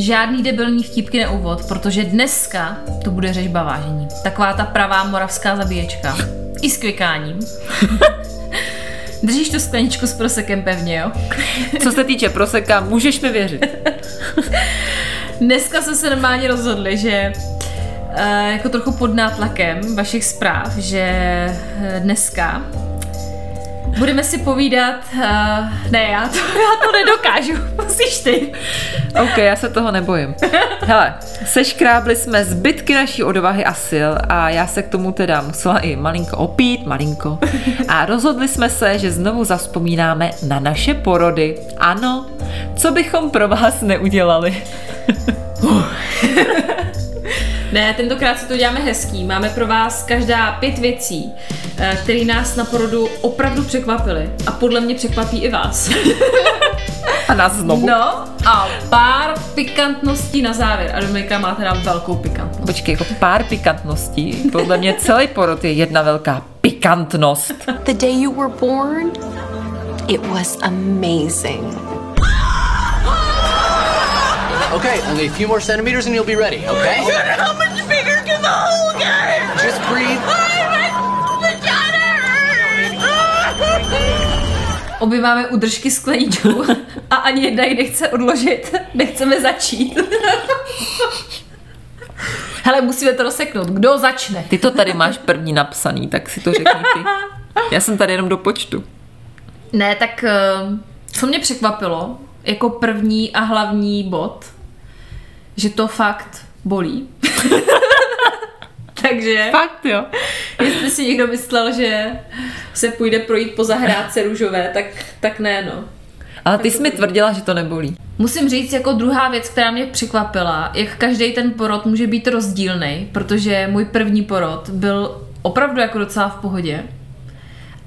žádný debilní vtipky na úvod, protože dneska to bude řežba vážení. Taková ta pravá moravská zabíječka. I s kvikáním. Držíš tu skleničku s prosekem pevně, jo? Co se týče proseka, můžeš mi věřit. Dneska jsme se normálně rozhodli, že uh, jako trochu pod nátlakem vašich zpráv, že uh, dneska budeme si povídat, uh, ne, já to, já to nedokážu, musíš ty. OK, já se toho nebojím. Hele, seškrábli jsme zbytky naší odvahy a sil a já se k tomu teda musela i malinko opít, malinko. A rozhodli jsme se, že znovu zaspomínáme na naše porody. Ano, co bychom pro vás neudělali. Ne, tentokrát si to děláme hezký. Máme pro vás každá pět věcí, eh, které nás na porodu opravdu překvapily. A podle mě překvapí i vás. A nás znovu. No a pár pikantností na závěr. A Dominika má teda velkou pikantnost. Počkej, jako pár pikantností. Podle mě celý porod je jedna velká pikantnost. The day you were born, it was amazing. Okay, only a few more centimeters and you'll be ready, okay? How much bigger can the hole get? Just breathe. Obě máme udržky skleničku a ani jedna ji nechce odložit. Nechceme začít. Hele, musíme to rozseknout. Kdo začne? Ty to tady máš první napsaný, tak si to řekni ty. Já jsem tady jenom do počtu. Ne, tak eh, co mě překvapilo, jako první a hlavní bod, že to fakt bolí. Takže, Fakt jo. jestli si někdo myslel, že se půjde projít po zahrádce růžové, tak, tak ne, no. Ale ty jsi mi tvrdila, že to nebolí. Musím říct, jako druhá věc, která mě překvapila, jak každý ten porod může být rozdílný, protože můj první porod byl opravdu jako docela v pohodě.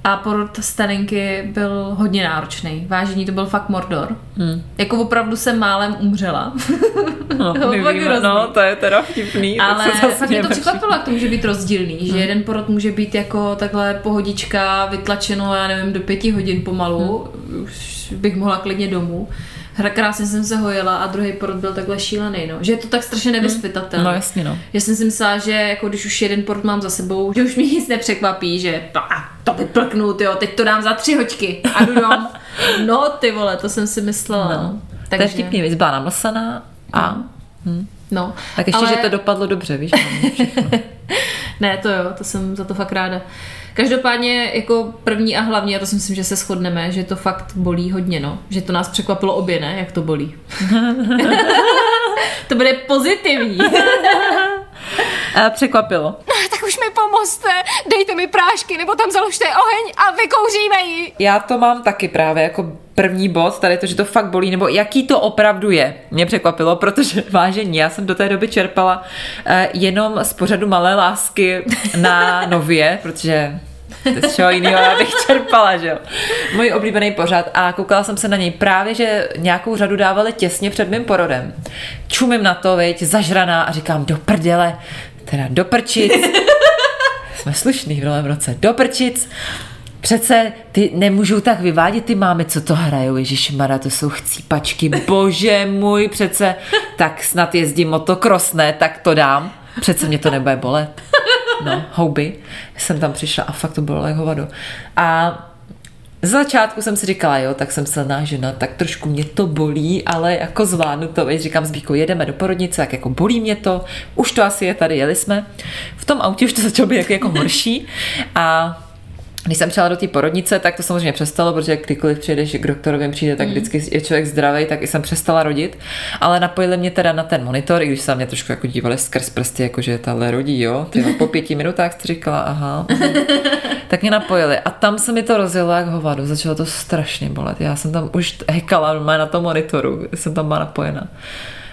A porod Staninky byl hodně náročný. Vážení, to byl fakt mordor. Hmm. Jako opravdu jsem málem umřela. No, víme, no, to je teda vtipný. Ale fakt mě to překvapilo, jak to může být rozdílný, že Hmm. jeden porod může být jako takhle pohodička, vytlačeno, já nevím, do pěti hodin pomalu, Hmm. už bych mohla klidně domů. Hra krásně jsem se hojila a druhý porod byl takhle šílený, no. Že je to tak strašně nevyspytatelné. No jasně, no. Já jsem si myslela, že jako když už jeden porod mám za sebou, že už mě nic nepřekvapí, že a, to vyplknu, jo, teď to dám za tři hoďky a jdu dom. No ty vole, to jsem si myslela. No. no. To je vtipný, víc byla namlsaná a... No. Tak ještě, Ale- že to dopadlo dobře, víš? Ne, to jo, to jsem za to fakt ráda. Každopádně jako první a hlavně, a to si myslím, že se shodneme, že to fakt bolí hodně, no. Že to nás překvapilo obě, ne? Jak to bolí. to bude pozitivní. A překvapilo. Už mi pomozte, dejte mi prášky, nebo tam založte oheň a vykouříme ji. Já to mám taky právě jako první bod, tady to, že to fakt bolí, nebo jaký to opravdu je. Mě překvapilo, protože vážení, já jsem do té doby čerpala eh, jenom z pořadu Malé lásky na Nově, protože z čeho jiného já bych čerpala, že jo. Můj oblíbený pořad a koukala jsem se na něj právě, že nějakou řadu dávali těsně před mým porodem. Čumím na to, veď, zažraná a říkám, do prděle, teda do prčic. Jsme slušný v novém roce. Do prčic. Přece ty nemůžou tak vyvádět ty mámy, co to hrajou, Ježišmara, to jsou chcípačky, bože můj, přece tak snad jezdím motocross, ne, tak to dám, přece mě to nebude bolet. No, houby. Jsem tam přišla a fakt to bylo jak hovado. A z začátku jsem si říkala, jo, tak jsem silná žena, tak trošku mě to bolí, ale jako zvládnu to, veď říkám Zbíko, jedeme do porodnice, tak jako bolí mě to, už to asi je tady, jeli jsme. V tom autě už to začalo být jako, jako horší a když jsem přijela do té porodnice, tak to samozřejmě přestalo, protože kdykoliv přijdeš k doktorovi přijde, tak vždycky je člověk zdravý, tak i jsem přestala rodit. Ale napojili mě teda na ten monitor, i když se mě trošku jako dívali skrz prsty, jako že tahle rodí, jo. Ty po pěti minutách jsi říkala, aha. mhm. tak mě napojili. A tam se mi to rozjelo jak hovado, začalo to strašně bolet. Já jsem tam už hekala na tom monitoru, jsem tam byla napojena.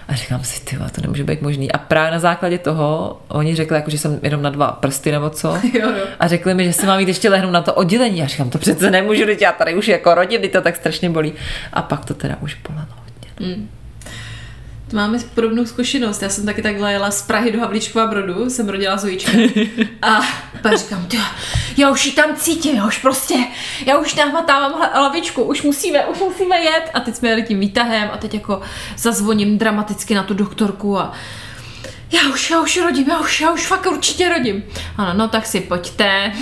A říkám si, ty to nemůže být možný. A právě na základě toho oni řekli, jako, že jsem jenom na dva prsty nebo co. Jo, jo. A řekli mi, že si mám jít ještě lehnout na to oddělení. A říkám, to přece nemůžu, teď já tady už jako rodím, to tak strašně bolí. A pak to teda už bolelo hodně. no. To máme podobnou zkušenost. Já jsem taky takhle jela z Prahy do Havlíčkova Brodu, jsem rodila Zojička. A pak říkám, "Tyjo, já už ji tam cítím, já už prostě, já už nahmatávám hlavičku, už musíme, už musíme jet. A teď jsme jeli tím výtahem a teď jako zazvoním dramaticky na tu doktorku a já už, já už rodím, já už, já už fakt určitě rodím. Ano, no tak si pojďte.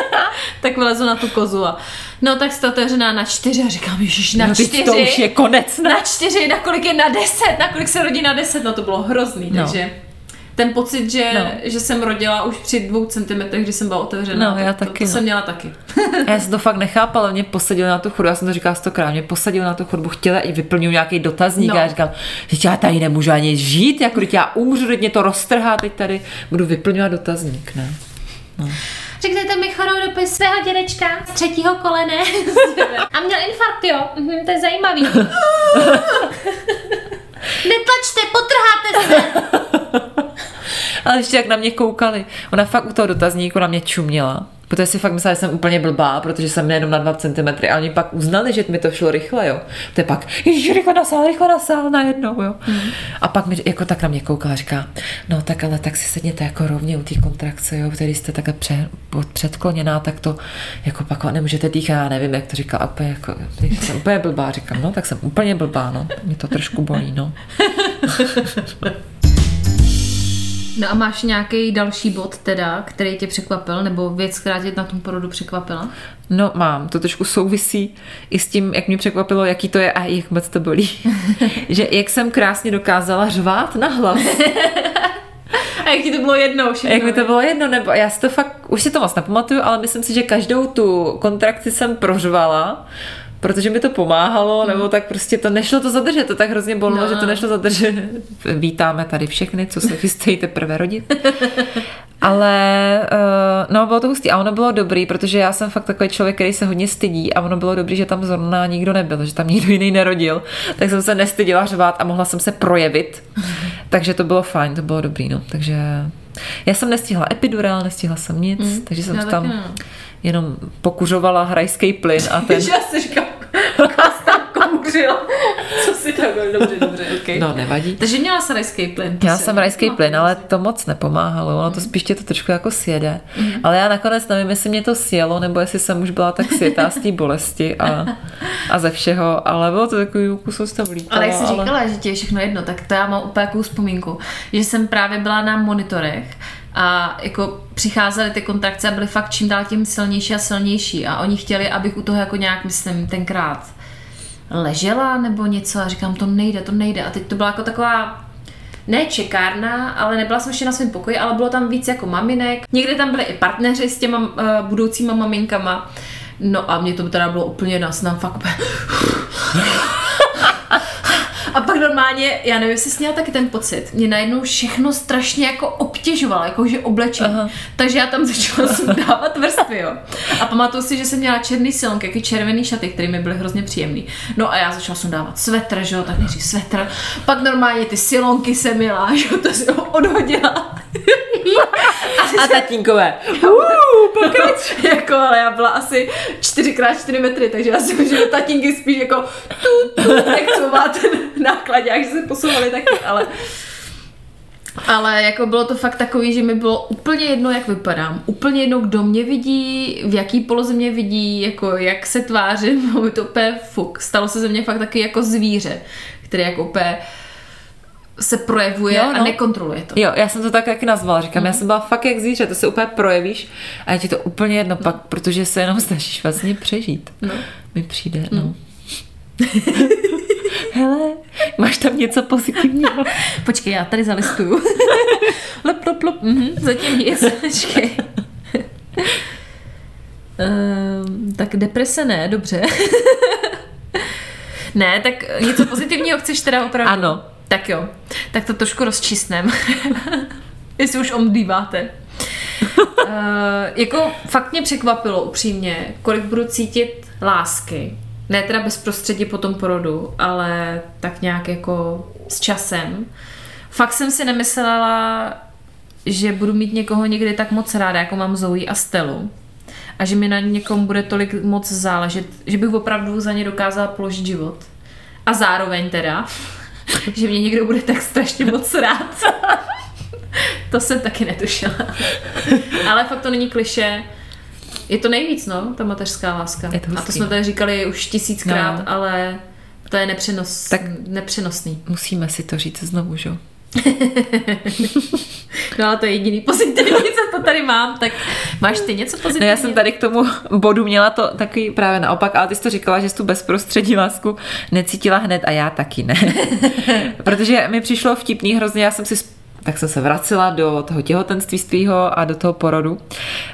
tak vylezu na tu kozu a no tak jste otevřená na čtyři a říkám, ježiš, na No, čtyři. to už je konec, ne? Na čtyři, na kolik je na deset, na kolik se rodí na deset, no to bylo hrozný, No. takže ten pocit, že, No. že jsem rodila už při dvou centimetrech, když jsem byla otevřená, No, já to, taky, to no. jsem měla taky. A já jsem to fakt nechápala, mě posadil na tu chodbu, já jsem to říkala stokrát, mě posadil na tu chodbu, chtěla i vyplnit nějaký dotazník No. a já říkám, že já tady nemůžu ani žít, jako teď já umřu, teď mě to roztrhá, teď tady budu vyplňovat dotazník, ne? Řekněte mi chorodopis svého dědečka z třetího kolene. A měl infarkt, jo. Mhm, to je zajímavý. Netlačte, potrháte se. Ale ještě jak na mě koukali, ona fakt u toho dotazníku na mě čuměla, protože si fakt myslela, že jsem úplně blbá, protože jsem nejenom na 2 cm a oni pak uznali, že mi to šlo rychle, jo. To je pak, ježiš, rychle na sál, rychle na sál, najednou, jo. Hmm. A pak mi jako tak na mě koukala a říká, no tak ale tak si sedněte jako rovně u té kontrakce, jo, který jste takhle pře, předkloněná, tak to jako pak nemůžete dýchat, já nevím, jak to říká, a úplně jako, jsem úplně blbá, říkám, no tak jsem úplně blbá, no, mě to trošku bolí, no. No a máš nějaký další bod teda, který tě překvapil, nebo věc, která tě na tom porodu překvapila? No mám, to trošku souvisí i s tím, jak mě překvapilo, jaký to je a jak moc to bolí. že jak jsem krásně dokázala řvát na hlas. A jak ti to bylo jednou všechno? jak mi to bylo jedno, nebo já si to fakt, už si to moc nepamatuju, ale myslím si, že každou tu kontrakci jsem prořvala, protože mi to pomáhalo, nebo tak prostě to nešlo to zadržet, to tak hrozně bolelo, No. že to nešlo zadržet. Vítáme tady všechny, co se chystají teprve rodit. Ale uh, no, bylo to hustý a ono bylo dobrý, protože já jsem fakt takový člověk, který se hodně stydí a ono bylo dobrý, že tam zrovna nikdo nebyl, že tam nikdo jiný nerodil, tak jsem se nestyděla řvát a mohla jsem se projevit. takže to bylo fajn, to bylo dobrý, no. Takže já jsem nestihla epidurál, nestihla jsem nic, mm, takže jsem tam ne. jenom pokuřovala hrajský plyn a ten... Já si říkám, kas tam kouřil. Co si tak, dobře, dobře, ok. No, nevadí. Takže měla jsi rajský plyn. Měla si- jsem rajský plyn, ale to moc nepomáhalo. Ono to spíš tě to trošku jako sjede. Ale já nakonec nevím, jestli mě to sjelo, nebo jestli jsem už byla tak světá z té bolesti a, a ze všeho. Ale bylo to takový kus jsem tam vlítala. Ale jak jsi říkala, že ti je všechno jedno, tak to já mám úplně takovou vzpomínku, že jsem právě byla na monitorech a jako přicházely ty kontrakce a byly fakt čím dál tím silnější a silnější a oni chtěli, abych u toho jako nějak, myslím, tenkrát ležela nebo něco a říkám, to nejde, to nejde a teď to byla jako taková ne čekárna, ale nebyla jsem ještě na svém pokoji, ale bylo tam víc jako maminek. Někde tam byly i partneři s těma uh, budoucíma maminkama. No a mě to teda bylo úplně na snám fakt A pak normálně, já nevím, jestli jsi měla taky ten pocit, mě najednou všechno strašně jako obtěžovalo, jakože oblečení. Aha. Takže já tam začala sundávat vrstvy, jo. A pamatuju si, že jsem měla černý silonky, jaký červený šaty, které mi byly hrozně příjemný. No a já začala sundávat svetr, že jo, tak nejdřív svetr, pak normálně ty silonky jsem měla, že jo, to si ho odhodila. A tatínkové. jako, ale já byla asi 4x4 metry, takže já si myslím, že tatínky spíš jako tu, tu, jak co má ten nákladák, že se posouvali taky, ale ale jako bylo to fakt takový, že mi bylo úplně jedno, jak vypadám. Úplně jedno, kdo mě vidí, v jaký poloze mě vidí, jako jak se tvářím, bylo mi to úplně fuk. Stalo se ze mě fakt taky jako zvíře, který jako úplně se projevuje Jo, a no. nekontroluje to. Jo, já jsem to tak taky nazvala. Říkám, já jsem byla fakt jak zvíře, to se úplně projevíš a je ti to úplně jedno pak, protože se jenom snažíš vlastně přežít. No. Mi přijde, no. Hele, máš tam něco pozitivního? Počkej, já tady zalistuju. lop, lop, lop. Mhm, zatím nic. Počkej. Um, tak deprese ne, dobře. ne, tak něco pozitivního chceš teda opravdu? Ano. Tak jo, tak to trošku rozčistnem. Jestli už omdýváte. Uh, jako fakt mě překvapilo upřímně, kolik budu cítit lásky Ne teda bezprostředně po tom porodu, ale tak nějak jako s časem. Fakt jsem si nemyslela, že budu mít někoho někdy tak moc ráda, jako mám Zoe a Stelu. A že mi na někom bude tolik moc záležet, že bych opravdu za ně dokázala položit život. A zároveň teda, že mě někdo bude tak strašně moc rád. to jsem taky netušila. Ale fakt to není kliše. Je to nejvíc, no, ta mateřská láska. Je to a to hustý. jsme tady říkali už tisíckrát, No. ale to je nepřenos, Tak- nepřenosný. Musíme si to říct znovu, že? jo? No ale to je jediný pozitivní, co to tady mám, tak máš ty něco No pozitivního? já jsem tady k tomu bodu měla to takový právě naopak, ale ty jsi to říkala, že jsi tu bezprostřední lásku necítila hned a já taky ne. Protože mi přišlo vtipný hrozně, já jsem si tak jsem se vracela do toho těhotenství svého a do toho porodu.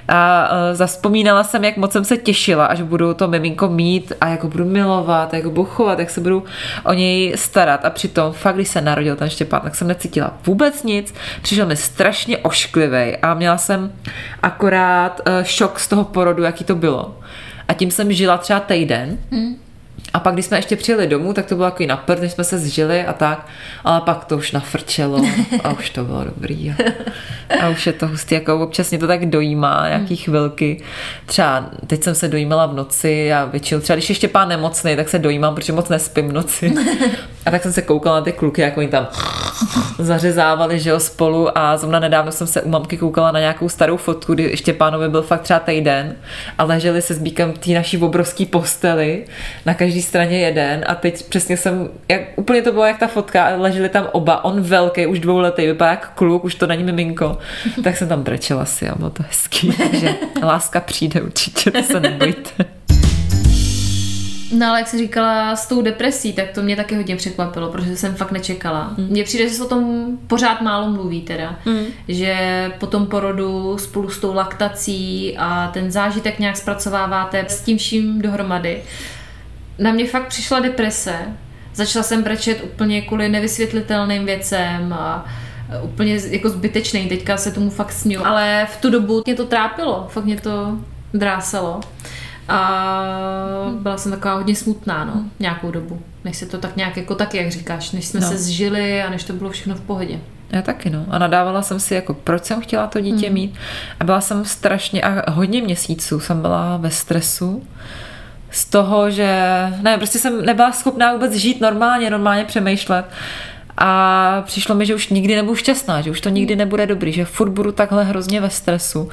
A uh, zaspomínala jsem, jak moc jsem se těšila, až budu to miminko mít a jak ho budu milovat, jak ho budu chovat, jak se budu o něj starat. A přitom fakt, když se narodil ten Štěpán, tak jsem necítila vůbec nic. Přišel mi strašně ošklivý a měla jsem akorát uh, šok z toho porodu, jaký to bylo. A tím jsem žila třeba týden. A pak, když jsme ještě přijeli domů, tak to bylo takový naprt, než jsme se zžili a tak, ale pak to už nafrčelo a už to bylo dobrý. A, a už je to hustý, jako občas mě to tak dojímá, nějaký chvilky. Třeba teď jsem se dojímala v noci a většinou, třeba když ještě pán nemocný, tak se dojímám, protože moc nespím v noci. A tak jsem se koukala na ty kluky, jak oni tam zařezávali, že jo, spolu. A zrovna nedávno jsem se u mamky koukala na nějakou starou fotku, kdy ještě pánovi byl fakt třeba týden a leželi se s Bíkem té naší obrovský posteli, na každé straně jeden. A teď přesně jsem, jak, úplně to bylo jak ta fotka, a leželi tam oba, on velký, už dvouletý, vypadá jak kluk, už to není miminko, tak jsem tam brečela si a bylo to hezký, takže láska přijde určitě, to se nebojte. No ale jak jsi říkala s tou depresí, tak to mě taky hodně překvapilo, protože jsem fakt nečekala. Mně přijde, že se o tom pořád málo mluví teda. Že po tom porodu spolu s tou laktací a ten zážitek nějak zpracováváte s tím vším dohromady. Na mě fakt přišla deprese. Začala jsem brečet úplně kvůli nevysvětlitelným věcem a úplně jako zbytečný. Teďka se tomu fakt směju. Ale v tu dobu mě to trápilo, fakt mě to drásalo. A byla jsem taková hodně smutná, no, nějakou dobu. Než se to tak nějak jako tak, jak říkáš, než jsme No. se zžili a než to bylo všechno v pohodě. Já taky, no. A nadávala jsem si, jako proč jsem chtěla to dítě Mhm. mít. A byla jsem strašně, a hodně měsíců jsem byla ve stresu z toho, že, ne, prostě jsem nebyla schopná vůbec žít normálně, normálně přemýšlet. A přišlo mi, že už nikdy nebudu šťastná, že už to nikdy nebude dobrý, že furt budu takhle hrozně ve stresu.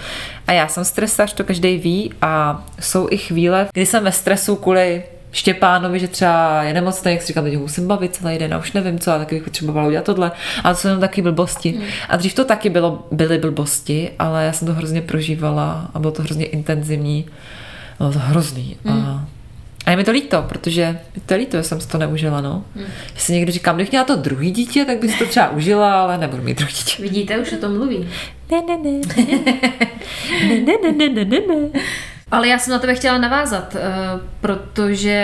A já jsem stresař, to každý ví a jsou i chvíle, kdy jsem ve stresu kvůli Štěpánovi, že třeba je nemocný, jak si říkám, teď musím bavit celý den a už nevím co, a taky bych potřebovala udělat tohle. A to jsou jenom taky blbosti. A dřív to taky bylo, byly blbosti, ale já jsem to hrozně prožívala a bylo to hrozně intenzivní. Bylo to hrozný. A a je mi to líto, protože je to líto, že jsem si to neužila, no. Mm. Že si někdy říkám, kdybych měla to druhý dítě, tak bych si to třeba užila, ale nebudu mít druhý dítě. Vidíte, už o tom mluví. Ne, ne, ne. Ne, ne, ne, ne, ne, ne, ne. Ale já jsem na tebe chtěla navázat, eh, protože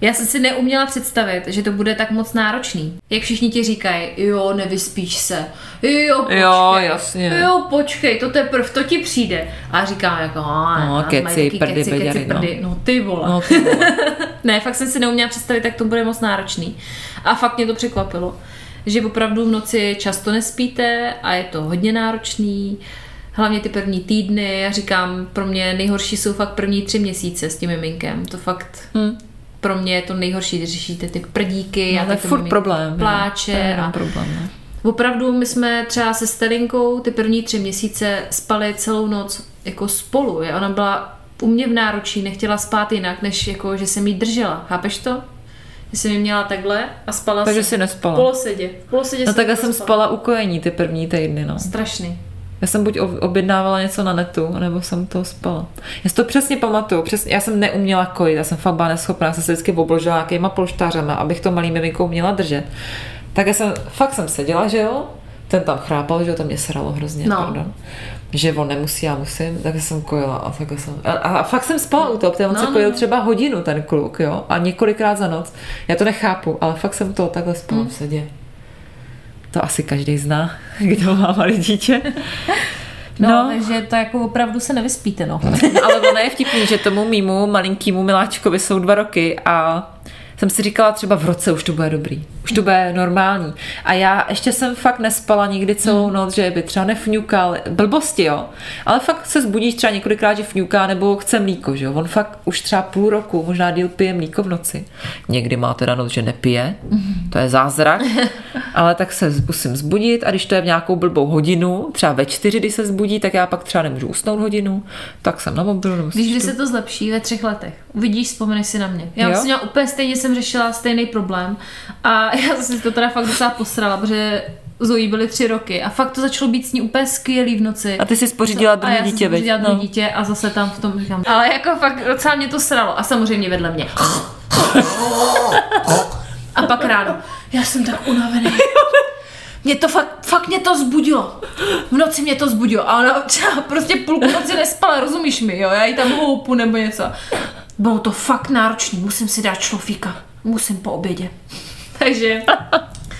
já jsem si neuměla představit, že to bude tak moc náročný. Jak všichni ti říkají, jo, nevyspíš se, jo, počkej, Jo, jasně. jo, počkej, to teprv, to ti přijde. A říkám jako, No, keci, prdy, keci, keci, beďary, no. prdy. No ty vole. No, ty vole. Ne, fakt jsem si neuměla představit, jak to bude moc náročný. A fakt mě to překvapilo. Že opravdu v noci často nespíte a je to hodně náročný. Hlavně ty první týdny, já říkám, pro mě nejhorší jsou fakt první tři měsíce s tím miminkem. To fakt Hm. pro mě je to nejhorší, když řešíte ty prdíky No, a to je ty to furt problém. Pláče To je a problém, no. Opravdu my jsme třeba se Stelinkou ty první tři měsíce spali celou noc jako spolu. Je. Ona byla u mě v náručí, nechtěla spát jinak, než jako, že jsem jí držela. Chápeš to? Že jsem ji měla takhle a spala Takže si nespala. v polosedě. V polosedě No takhle jako jsem spala u kojení ty první týdny, no. Strašný. Já jsem buď ob- objednávala něco na netu, nebo jsem to spala. Já si to přesně pamatuju. Přesně, já jsem neuměla kojit, já jsem fakt byla neschopná, já jsem se vždycky obložila nějakýma polštářema, abych to malým miminkou měla držet. Tak já jsem, fakt jsem seděla, že jo, ten tam chrápal, že jo, to mě sralo hrozně, No. pardon. Že on nemusí, já musím, tak jsem kojila a tak jsem, a, a fakt jsem spala u toho, protože on No, se no, kojil no. třeba hodinu ten kluk, jo, a několikrát za noc. Já to nechápu, ale fakt jsem to takhle spala Hmm. v sedě. To asi každý zná, kdo má malé dítě. No, No. takže to jako opravdu se nevyspíte, no. No, ale ono je vtipný, že tomu mýmu malinkýmu miláčkovi jsou dva roky a jsem si říkala třeba v roce už to bude dobrý, už to bude normální. A já ještě jsem fakt nespala nikdy celou noc, že by třeba nefňukal, blbosti jo, ale fakt se zbudíš třeba několikrát, že fňuká nebo chce mlíko, že jo. On fakt už třeba půl roku, možná díl pije mlíko v noci. Někdy má teda noc, že nepije, to je zázrak, ale tak se musím zbudit a když to je v nějakou blbou hodinu, třeba ve čtyři, když se zbudí, tak já pak třeba nemůžu usnout hodinu, tak jsem na mobilu Když se to zlepší ve třech letech, uvidíš, vzpomeneš si na mě. Já Jo? jsem měla úplně stejně, jsem řešila stejný problém a já jsem si to teda fakt docela posrala, protože Zoe byly tři roky a fakt to začalo být s ní úplně skvělý v noci. A ty jsi spořídila a druhé já dítě, jsem veď? spořídila No. druhé dítě a zase tam v tom říkám. Ale jako fakt docela mě to sralo a samozřejmě vedle mě. A pak ráno. Já jsem tak unavený. Mě to fakt, fakt mě to zbudilo. V noci mě to zbudilo. A ona třeba prostě půlku noci nespala, rozumíš mi, jo? Já jí tam houpu nebo něco. Bylo to fakt náročný, musím si dát šlofíka. Musím po obědě. Takže...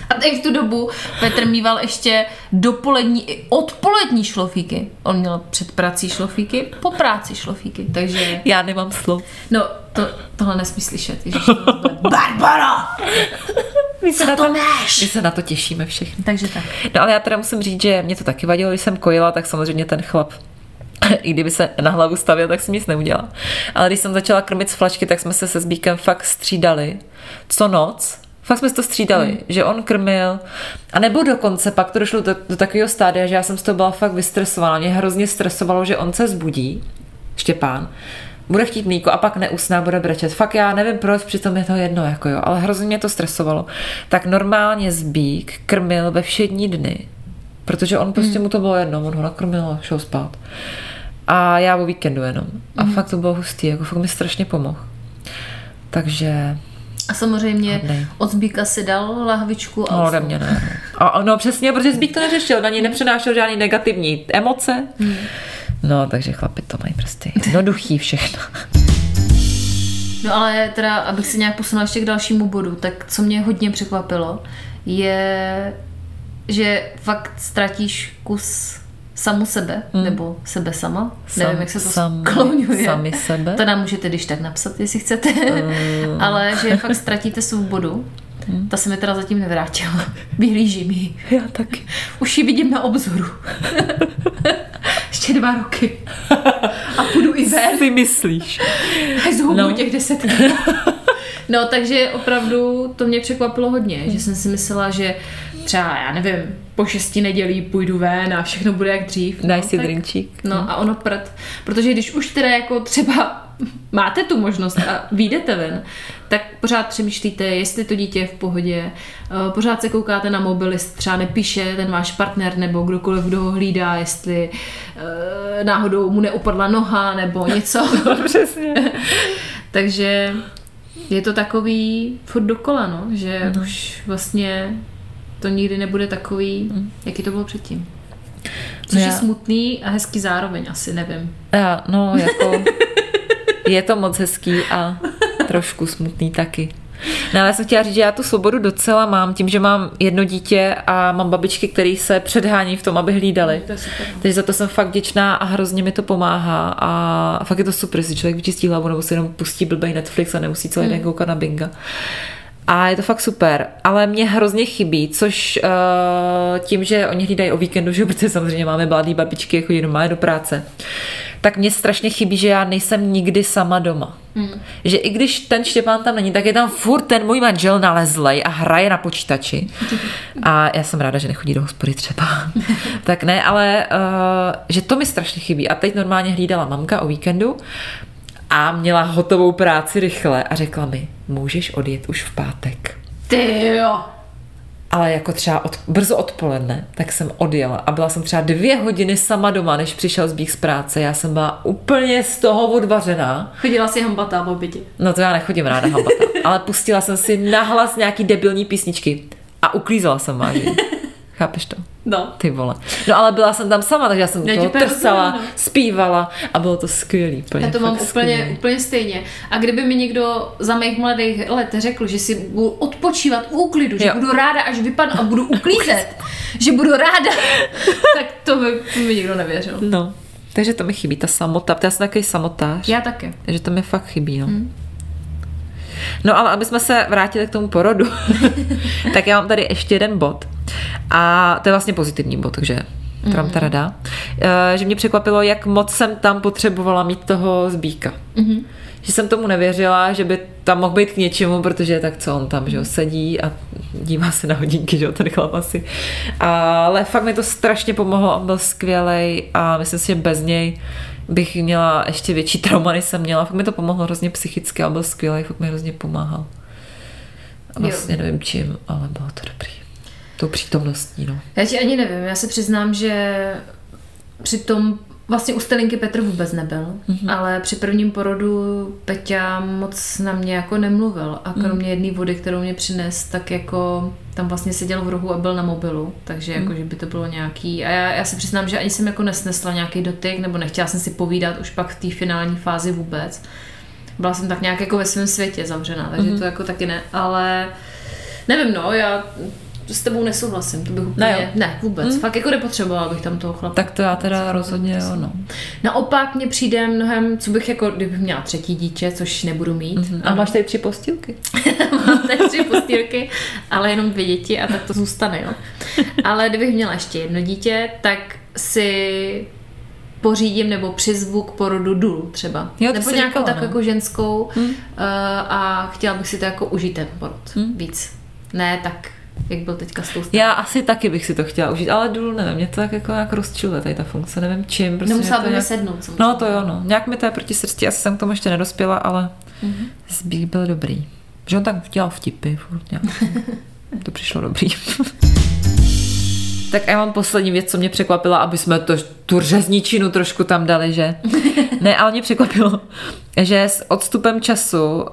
A teď v tu dobu Petr mýval ještě dopolední i odpolední šlofíky. On měl před prací šlofíky, po práci šlofíky. Takže, Já nemám slov. no, to, tohle nesmí slyšet. Ježiš, Barbara! My se, na to my se na to těšíme všichni. Takže tak. No ale já teda musím říct, že mě to taky vadilo, když jsem kojila, tak samozřejmě ten chlap i kdyby se na hlavu stavil, tak si nic neudělal. Ale když jsem začala krmit z flačky, tak jsme se se Zbíkem fakt střídali. Co noc, fakt jsme to střídali, hmm. že on krmil, a nebo dokonce pak to došlo do, do takového stádia, že já jsem z toho byla fakt vystresovaná. Mě hrozně stresovalo, že on se zbudí, Štěpán, bude chtít mlíko a pak neusná, bude brečet. Fakt já nevím proč, přitom je to jedno, jako jo, ale hrozně mě to stresovalo. Tak normálně Zbík krmil ve všední dny, protože on prostě mu to bylo jedno, on ho nakrmil a šel spát. A já o víkendu jenom. A fakt to bylo hustý, jako fakt mi strašně pomohl. Takže A samozřejmě Hodnej. od Zbíka si dal lahvičku a No, ode mě ne. A, no přesně, protože Zbík to neřešil, na něj nepřenášel žádný negativní emoce. No, takže chlapi to mají prostě jednoduchý všechno. No ale teda, abych se nějak posunula ještě k dalšímu bodu, tak co mě hodně překvapilo, je, že fakt ztratíš kus samu sebe, hmm. nebo sebe sama, Sam- nevím, jak se to sami- skloňuje. sami sebe? To nám můžete když tak napsat, jestli chcete, hmm. ale že fakt ztratíte svobodu. Ta se mi teda zatím nevrátila. Vyhlížím ji. Já taky. Už ji vidím na obzoru. Ještě dva roky. A půjdu i ven. Si myslíš? Až zhubu no. Těch deset. No, takže opravdu to mě překvapilo hodně, že jsem si myslela, že třeba, já nevím, po šesti nedělí půjdu ven a všechno bude jak dřív. Daj no, si tak- drinčík. No a ono prd. Protože když už teda jako třeba máte tu možnost a vyjdete ven, tak pořád přemýšlíte, jestli to dítě je v pohodě, eh, pořád se koukáte na mobil, jestli třeba nepíše ten váš partner nebo kdokoliv, kdo ho hlídá, jestli eh, náhodou mu neupadla noha nebo něco. Přesně. Takže je to takový furt dokola, no, že mm. už vlastně to nikdy nebude takový, mm. jaký to bylo předtím. Což No je já- smutný a hezký zároveň, asi nevím. Já, no, jako je to moc hezký a trošku smutný taky. No, ale já jsem chtěla říct, že já tu svobodu docela mám tím, že mám jedno dítě a mám babičky, které se předhání v tom, aby hlídali. To je super. Takže za to jsem fakt vděčná a hrozně mi to pomáhá a fakt je to super, si člověk vyčistí hlavu nebo si jenom pustí blbej Netflix a nemusí celý den koukat na Binga. A je to fakt super, ale mě hrozně chybí, což uh, tím, že oni hlídají o víkendu, že protože samozřejmě máme mladý babičky, chodí doma do práce, tak mě strašně chybí, že já nejsem nikdy sama doma. Mm. Že i když ten Štěpán tam není, tak je tam furt ten můj manžel nalezlej a hraje na počítači. A já jsem ráda, že nechodí do hospody třeba. tak ne, ale uh, že to mi strašně chybí. A teď normálně hlídala mamka o víkendu a měla hotovou práci rychle a řekla mi, můžeš odjet už v pátek. Ty jo. Ale jako třeba od, brzo odpoledne, tak jsem odjela a byla jsem třeba dvě hodiny sama doma, než přišel zbík z práce. Já jsem byla úplně z toho odvařená. Chodila si hambatá po obědě. No to já nechodím ráda hambata, ale pustila jsem si nahlas nějaký debilní písničky a uklízela jsem vážně. Chápeš to? No. Ty vole. No ale byla jsem tam sama, takže já jsem Já to trsala, no. zpívala a bylo to skvělý. Úplně, Já to mám úplně, skvělý. úplně stejně. A kdyby mi někdo za mých mladých let řekl, že si budu odpočívat v úklidu, že Jo. budu ráda, až vypadnu a budu uklízet, že budu ráda, tak to by, by nikdo nevěřil. No, takže to mi chybí, ta samota, já jsem takový samotář. Já taky. Takže to mi fakt chybí, no. No ale aby jsme se vrátili k tomu porodu, tak já mám tady ještě jeden bod. A to je vlastně pozitivní bod, takže to vám teda dá. Eh, Že mě překvapilo, jak moc jsem tam potřebovala mít toho zbíka. Že jsem tomu nevěřila, že by tam mohl být k něčemu, protože tak co on tam, že jo, sedí a dívá se na hodinky, že jo, ten chlap asi. Ale fakt mi to strašně pomohlo, on byl skvělej a myslím si, že bez něj bych měla ještě větší trauma, než jsem měla. Fakt mi to pomohlo hrozně psychicky a byl skvělý, fakt mi hrozně pomáhal. A vlastně nevím čím, ale bylo to dobrý. Tou přítomností, no. Já ti ani nevím, já se přiznám, že při tom vlastně u Stelinky Petr vůbec nebyl, mm-hmm. ale při prvním porodu Peťa moc na mě jako nemluvil a kromě mm. jedné vody, kterou mě přines, tak jako tam vlastně seděl v rohu a byl na mobilu, takže jako, že by to bylo nějaký a já, já se přiznám, že ani jsem jako nesnesla nějaký dotyk, nebo nechtěla jsem si povídat už pak v té finální fázi vůbec. Byla jsem tak nějak jako ve svém světě zavřená, takže mm. to jako taky ne, ale nevím, no, já s tebou nesouhlasím, to bych úplně, Ne, jo. ne, vůbec, mm. fakt jako nepotřebovala bych tam toho chlapa. Tak to já teda rozhodně jo, no. Naopak mně přijde mnohem, co bych jako, kdybych měla třetí dítě, což nebudu mít. Mm-hmm. A máš tady tři postýlky? Mám tady tři postýlky, ale jenom dvě děti a tak to zůstane, jo. Ale kdybych měla ještě jedno dítě, tak si pořídím nebo přizvu k porodu dulu třeba. Jo, nebo nějakou říkala, tak no. jako ženskou hmm. uh, a chtěla bych si to jako užít ten porod hmm. víc. Ne tak, jak byl teďka s tou Já asi taky bych si to chtěla užít, ale důl nevím, mě to tak jako nějak rozčiluje tady ta funkce, nevím čím. Prostě Nemusela by nějak... sednout. samozřejmě. No to jo, no. Nějak mi to je proti srsti, asi jsem k tomu ještě nedospěla, ale Mhm. mm-hmm. zbík byl dobrý. Že on tak dělal vtipy, furt nějak. to přišlo dobrý. Tak a já mám poslední věc, co mě překvapila, aby jsme to, tu řezničinu trošku tam dali, že? Ne, ale mě překvapilo, že s odstupem času uh,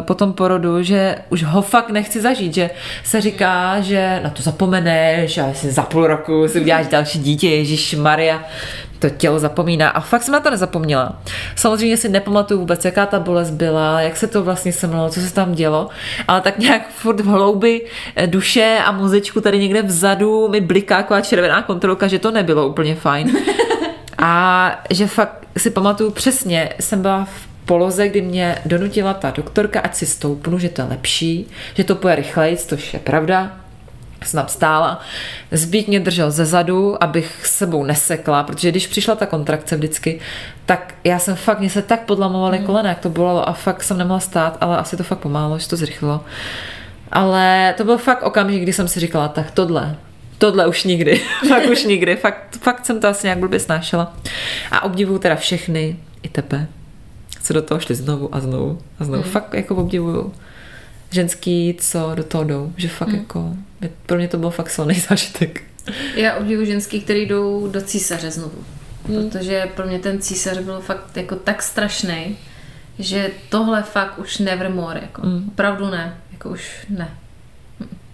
po tom porodu, že už ho fakt nechci zažít, že se říká, že na to zapomeneš a jestli za půl roku si uděláš další dítě, Ježíš Maria, to tělo zapomíná a fakt jsem na to nezapomněla. Samozřejmě si nepamatuju vůbec, jaká ta bolest byla, jak se to vlastně semlalo, co se tam dělo, ale tak nějak furt v hloubi eh, duše a mozečku tady někde vzadu mi bliká taková červená kontrolka, že to nebylo úplně fajn. A že fakt si pamatuju přesně, jsem byla v poloze, kdy mě donutila ta doktorka, ať si stoupnu, že to je lepší, že to půjde rychleji, což je pravda, tam stála. Zbík mě držel ze zadu, abych sebou nesekla, protože když přišla ta kontrakce vždycky, tak já jsem fakt, mě se tak podlamovaly mm. kolena, jak to bolelo a fakt jsem nemohla stát, ale asi to fakt pomálo, že to zrychlilo. Ale to byl fakt okamžik, kdy jsem si říkala, tak tohle, tohle už nikdy, fakt už nikdy, fakt, fakt jsem to asi nějak blbě snášela. A obdivuju teda všechny, i tebe, co do toho šli znovu a znovu a znovu. Mm. Fakt jako obdivuju ženský, co do toho jdou, že fakt mm. jako, pro mě to byl fakt silný zážitek. Já obdivuji ženský, který jdou do císaře znovu. Hmm. Protože pro mě ten císař byl fakt jako tak strašný, že tohle fakt už nevermore, jako hmm. opravdu ne, jako už ne.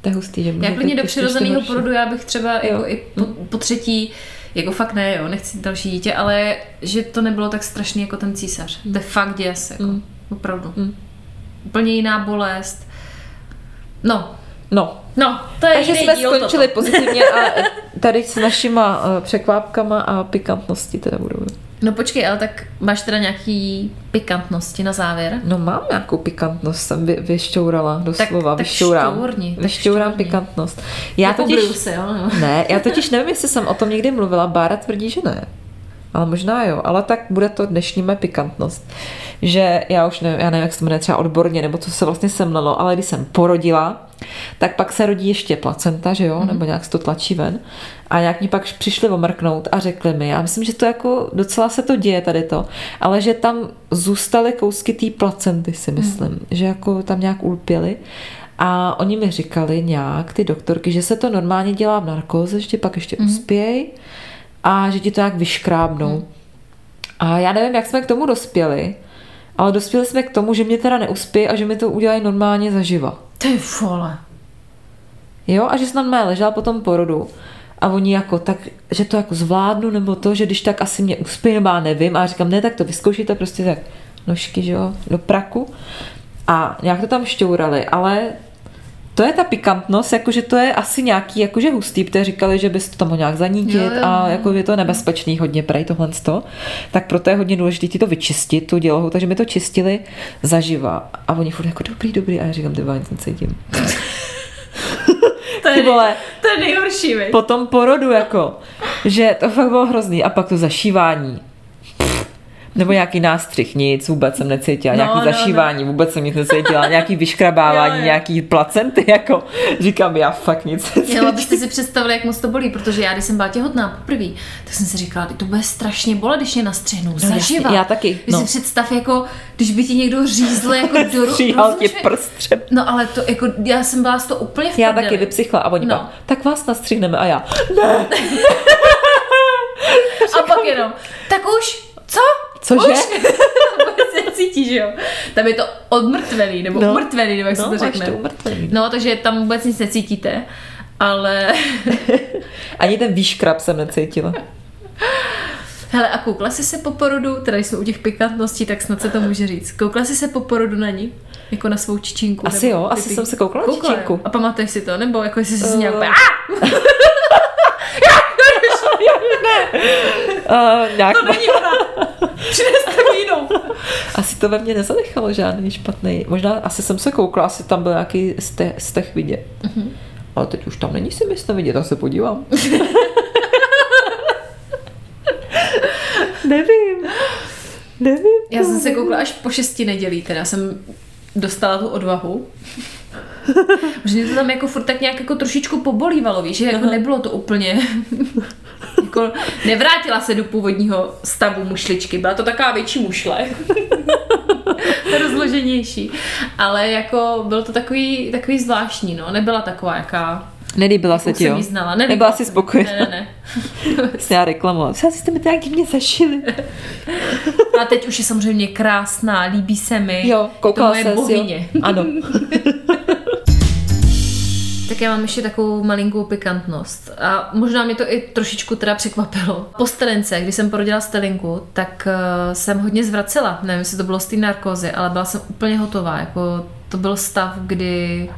To je hustý, že Já klidně do přirozeného porodu, já bych třeba Jo. jako i po, po třetí, jako fakt ne, jo, nechci další dítě, ale že to nebylo tak strašný jako ten císař. To je fakt děs, jako, Mm. opravdu. Mm. Úplně jiná bolest. No, No, no, to je takže jsme díl skončili toto. pozitivně a tady s našima eh, překvápkama a pikantnosti teda budou. No počkej, ale tak máš teda nějaký pikantnosti na závěr? No mám nějakou pikantnost, jsem vy, vyšťourala doslova, tak vyšťourám. šťourni, tak vyšťourám šťourni. pikantnost. Já Jako totiž, Bruce, jo? No. ne, já totiž nevím, jestli jsem o tom někdy mluvila, Bára tvrdí, že ne. Ale možná jo, ale tak bude to dnešní moje pikantnost. Že já už nevím, já nevím, jak se jmenuje třeba odborně, nebo co se vlastně semlelo, ale když jsem porodila, tak pak se rodí ještě placenta, že jo, mm-hmm. nebo nějak se to tlačí ven. A nějak mi pak přišli omrknout a řekli mi, já myslím, že to jako docela se to děje tady to, ale že tam zůstaly kousky té placenty, si myslím, mm-hmm. že jako tam nějak ulpěly. A oni mi říkali nějak, ty doktorky, že se to normálně dělá v narkóze, že pak ještě mm-hmm. uspěj a že ti to nějak vyškrábnou. Mm. A já nevím, jak jsme k tomu dospěli, ale dospěli jsme k tomu, že mě teda neuspějí a že mi to udělají normálně zaživa. Ty vole. Jo, a že tam normálně ležela po tom porodu A oni jako tak, že to jako zvládnu, nebo to, že když tak asi mě uspěje, nebo já nevím. A já říkám, ne, tak to vyzkoušíte prostě tak nožky, že jo, do praku. A nějak to tam šťourali, ale to je ta pikantnost, jakože to je asi nějaký jakože hustý, protože říkali, že bys to tam nějak zanítit Jo, jo, a jako je to nebezpečný hodně prej tohle to. Tak proto je hodně důležité ti to vyčistit, tu dělohu, takže mi to čistili zaživa. A oni furt jako dobrý, dobrý a já říkám, ty vole, nic necítím. To Ty vole, to je nejhorší, po tom porodu jako, že to fakt bylo hrozný a pak to zašívání. Nebo nějaký nástřih, nic, vůbec jsem necítila. No, nějaký no, zašívání, vůbec jsem nic necítila. Nějaký vyškrabávání, Jo, jo. nějaký placenty, jako říkám, já fakt nic Jo, necítím. abyste si představili, jak moc to bolí, protože já, když jsem byla těhotná poprvé, tak jsem si říkala, "Ty to bude strašně bolet, když mě nastřihnou no, zaživa. já taky, Když no. si představ, jako, když by ti někdo řízl jako do ru- Stříhal ti prst třeba. No ale to, jako, já jsem byla z toho úplně v Já taky vypsychla a oni No. no. tak vás nastřihneme a já. A pak jenom, tak už? Cože? Necítí, že jo? Tam je to odmrtvený, nebo no. Umrtvený, nebo jak No, se to řekne. to umrtvený. No, takže tam vůbec nic necítíte, ale... Ani ten výškrab jsem necítila. Hele, a koukla jsi se po porodu, teda jsme u těch pikantností, tak snad se to může říct. Koukla jsi se po porodu na ní? Jako na svou čičinku? Asi jo, asi jsem se koukla na čičinku. jo. A pamatuješ si to? Nebo jako jsi si uh... nějak... Úplně, Uh, nějak To není ona! Přineste mi jinou! Asi to ve mně nezanechalo žádný špatný. Možná asi jsem se koukla, asi tam byl nějaký ste, stech vidět. Mhm. Ale teď už tam není si myslím vidět, tak se podívám. Nevím. Nevím. Já jsem se koukla až po šesti nedělí, teda jsem dostala tu odvahu. Mě to tam jako furt tak nějak jako trošičku pobolívalo, víš, že jako nebylo to úplně... jako nevrátila se do původního stavu mušličky, byla to taková větší mušle. Rozloženější. Ale jako byl to takový, takový zvláštní, no. Nebyla taková, jaká Nelíbila se ti, jo? znala. Ne, Nebyla jsi spokojená? Ne, ne, ne. Jsi já reklamovala. Co jste mi tak divně zašili? A teď už je samozřejmě krásná, líbí se mi. Jo, koukala to moje bohyně. jo. Ano. Tak já mám ještě takovou malinkou pikantnost. A možná mě to i trošičku teda překvapilo. Po stelence, když jsem porodila stelinku, tak uh, jsem hodně zvracela. Nevím, jestli to bylo z té narkózy, ale byla jsem úplně hotová. Jako, to byl stav, kdy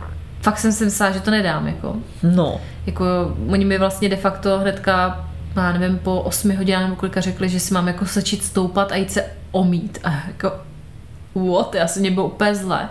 fakt jsem si myslela, že to nedám. Jako. No. Jako, oni mi vlastně de facto hnedka, já nevím, po 8 hodinách nebo kolika řekli, že si mám jako začít stoupat a jít se omít. A jako, what? Já se mě bylo úplně zlé.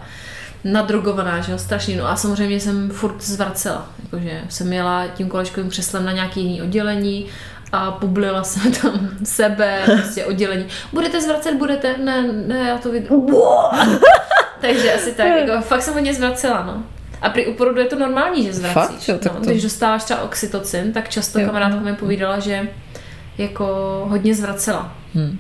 Nadrogovaná, že jo, strašně. No a samozřejmě jsem furt zvracela. Jakože jsem jela tím kolečkovým křeslem na nějaký jiný oddělení a poblila jsem tam sebe, prostě oddělení. Budete zvracet, budete? Ne, ne, já to vidím. Takže asi tak, jako, fakt jsem hodně zvracela, no. A při u porodu je to normální, že zvracíš. Fakt, jo, tak no, to- Když dostáváš třeba oxytocin, tak často Jo. kamarádka mi povídala, že jako hodně zvracela. Hm.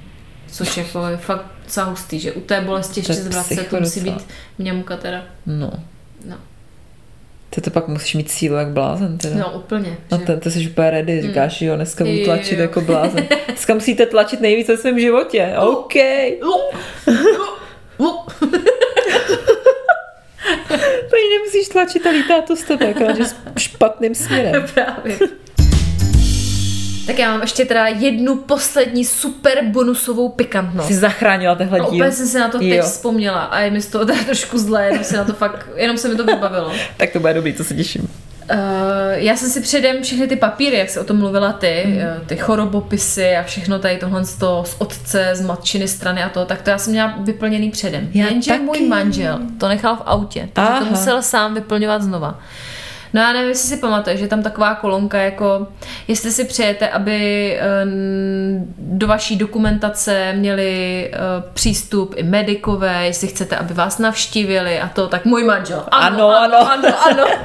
Což jako je fakt docela hustý, že u té bolesti ještě je zvracet, to musí být mňamka teda. No. No, Ty to pak musíš mít sílu jak blázen teda. no úplně. No že- to, to jsi úplně ready, říkáš, jo, dneska budu Jo, tlačit jo. jako blázen. Dneska musíte tlačit nejvíc ve svém životě, OK. Tady nemusíš tlačit a lítá to z tebe, akorát, s špatným směrem. Právě. Tak já mám ještě teda jednu poslední super bonusovou pikantnost. Jsi zachránila tenhle A díl. úplně jsem si na to teď Jo. vzpomněla a je mi z toho teda trošku zlé, jenom se na to fakt, jenom se mi to vybavilo. Tak to bude dobrý, to se těším. Uh, já jsem si předem všechny ty papíry, jak se o tom mluvila ty, mm. ty chorobopisy a všechno tady tohle z, toho, z otce, z matčiny strany a to, tak to já jsem měla vyplněný předem. Já Jenže taky. můj manžel to nechal v autě, takže Aha. to musel sám vyplňovat znova. No já nevím, jestli si pamatuješ, že tam taková kolonka jako, jestli si přejete, aby eh, do vaší dokumentace měli eh, přístup i medikové, jestli chcete, aby vás navštívili a to, tak můj manžel. Ano, ano, ano. ano. ano.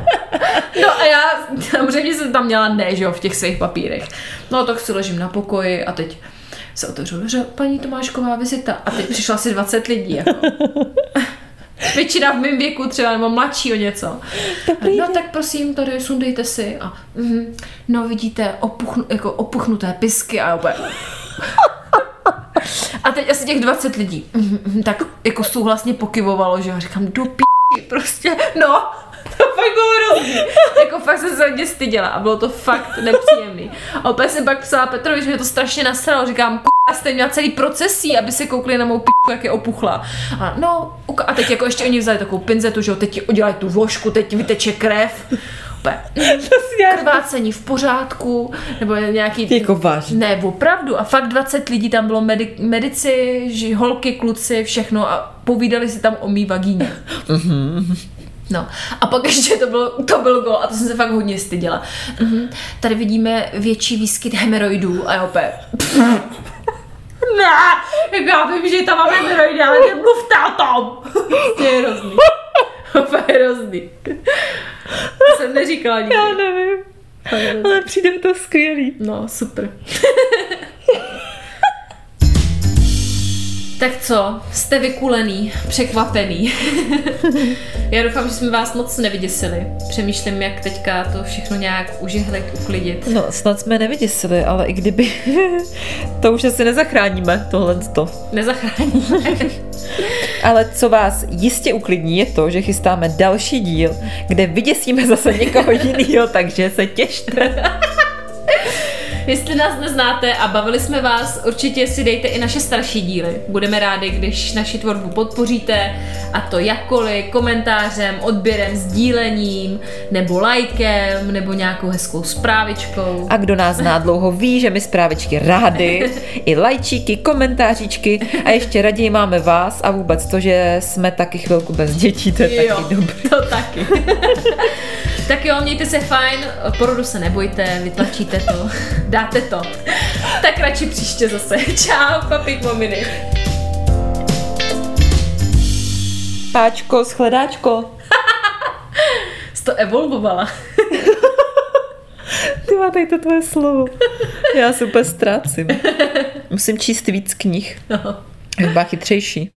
No a já samozřejmě jsem tam měla ne, že jo, v těch svých papírech. No tak si ležím na pokoji a teď se otevřu dveře, paní Tomášková vizita. A teď přišlo asi 20 lidí, jako. Většina v mém věku třeba, nebo mladší o něco. Dobrý no den. tak prosím, tady sundejte si. A, mm, no vidíte, opuchnu, jako opuchnuté pisky a opět. A teď asi těch 20 lidí. Mhm, tak jako souhlasně pokyvovalo, že jo. Říkám, do p***, prostě, no. To bylo hrozný. Jako fakt jsem se hodně styděla a bylo to fakt nepříjemný. A opět jsem pak psala Petrovi, že mě to strašně nasralo. Říkám, k***a, jste měla celý procesí, aby se koukli na mou p***u, jak je opuchla. A no, a teď jako ještě oni vzali takovou pinzetu, že jo, teď ti udělají tu vložku, teď vyteče krev. Úplně, krvácení v pořádku, nebo nějaký... Jako vážně. Ne, opravdu. A fakt 20 lidí tam bylo, medi- medici, holky, kluci, všechno a povídali si tam o mý vagíně. No. A pak ještě to, bylo, to byl gol a to jsem se fakt hodně styděla. Mhm. Tady vidíme větší výskyt hemeroidů a opět... Ne, jak já vím, že tam máme hemeroidy, ale nemluvte o tom. To je hrozný. Opět hrozný. To jsem neříkala nikdy. Já nevím. Ale přijde to skvělý. No, super. tak co, jste vykulený, překvapený. Já doufám, že jsme vás moc nevyděsili. Přemýšlím, jak teďka to všechno nějak užehlit, uklidit. No, snad jsme nevyděsili, ale i kdyby, to už asi nezachráníme, tohle to. Nezachráníme. Ale co vás jistě uklidní je to, že chystáme další díl, kde vyděsíme zase někoho jiného, takže se těšte. Jestli nás neznáte a bavili jsme vás, určitě si dejte i naše starší díly. Budeme rádi, když naši tvorbu podpoříte, a to jakkoliv, komentářem, odběrem, sdílením, nebo lajkem, nebo nějakou hezkou zprávičkou. A kdo nás zná dlouho ví, že my zprávičky rádi, i lajčíky, komentáříčky a ještě raději máme vás a vůbec to, že jsme taky chvilku bez dětí, to je Jo, taky dobré. to taky. tak jo, mějte se fajn, porodu se nebojte, vytlačíte to, dáte to. Tak radši příště zase. Čau, papík mominy. Páčko, shledáčko. Jsi to evolvovala. Ty má tady to tvoje slovo. Já se úplně ztrácím. Musím číst víc knih. No. Byla chytřejší.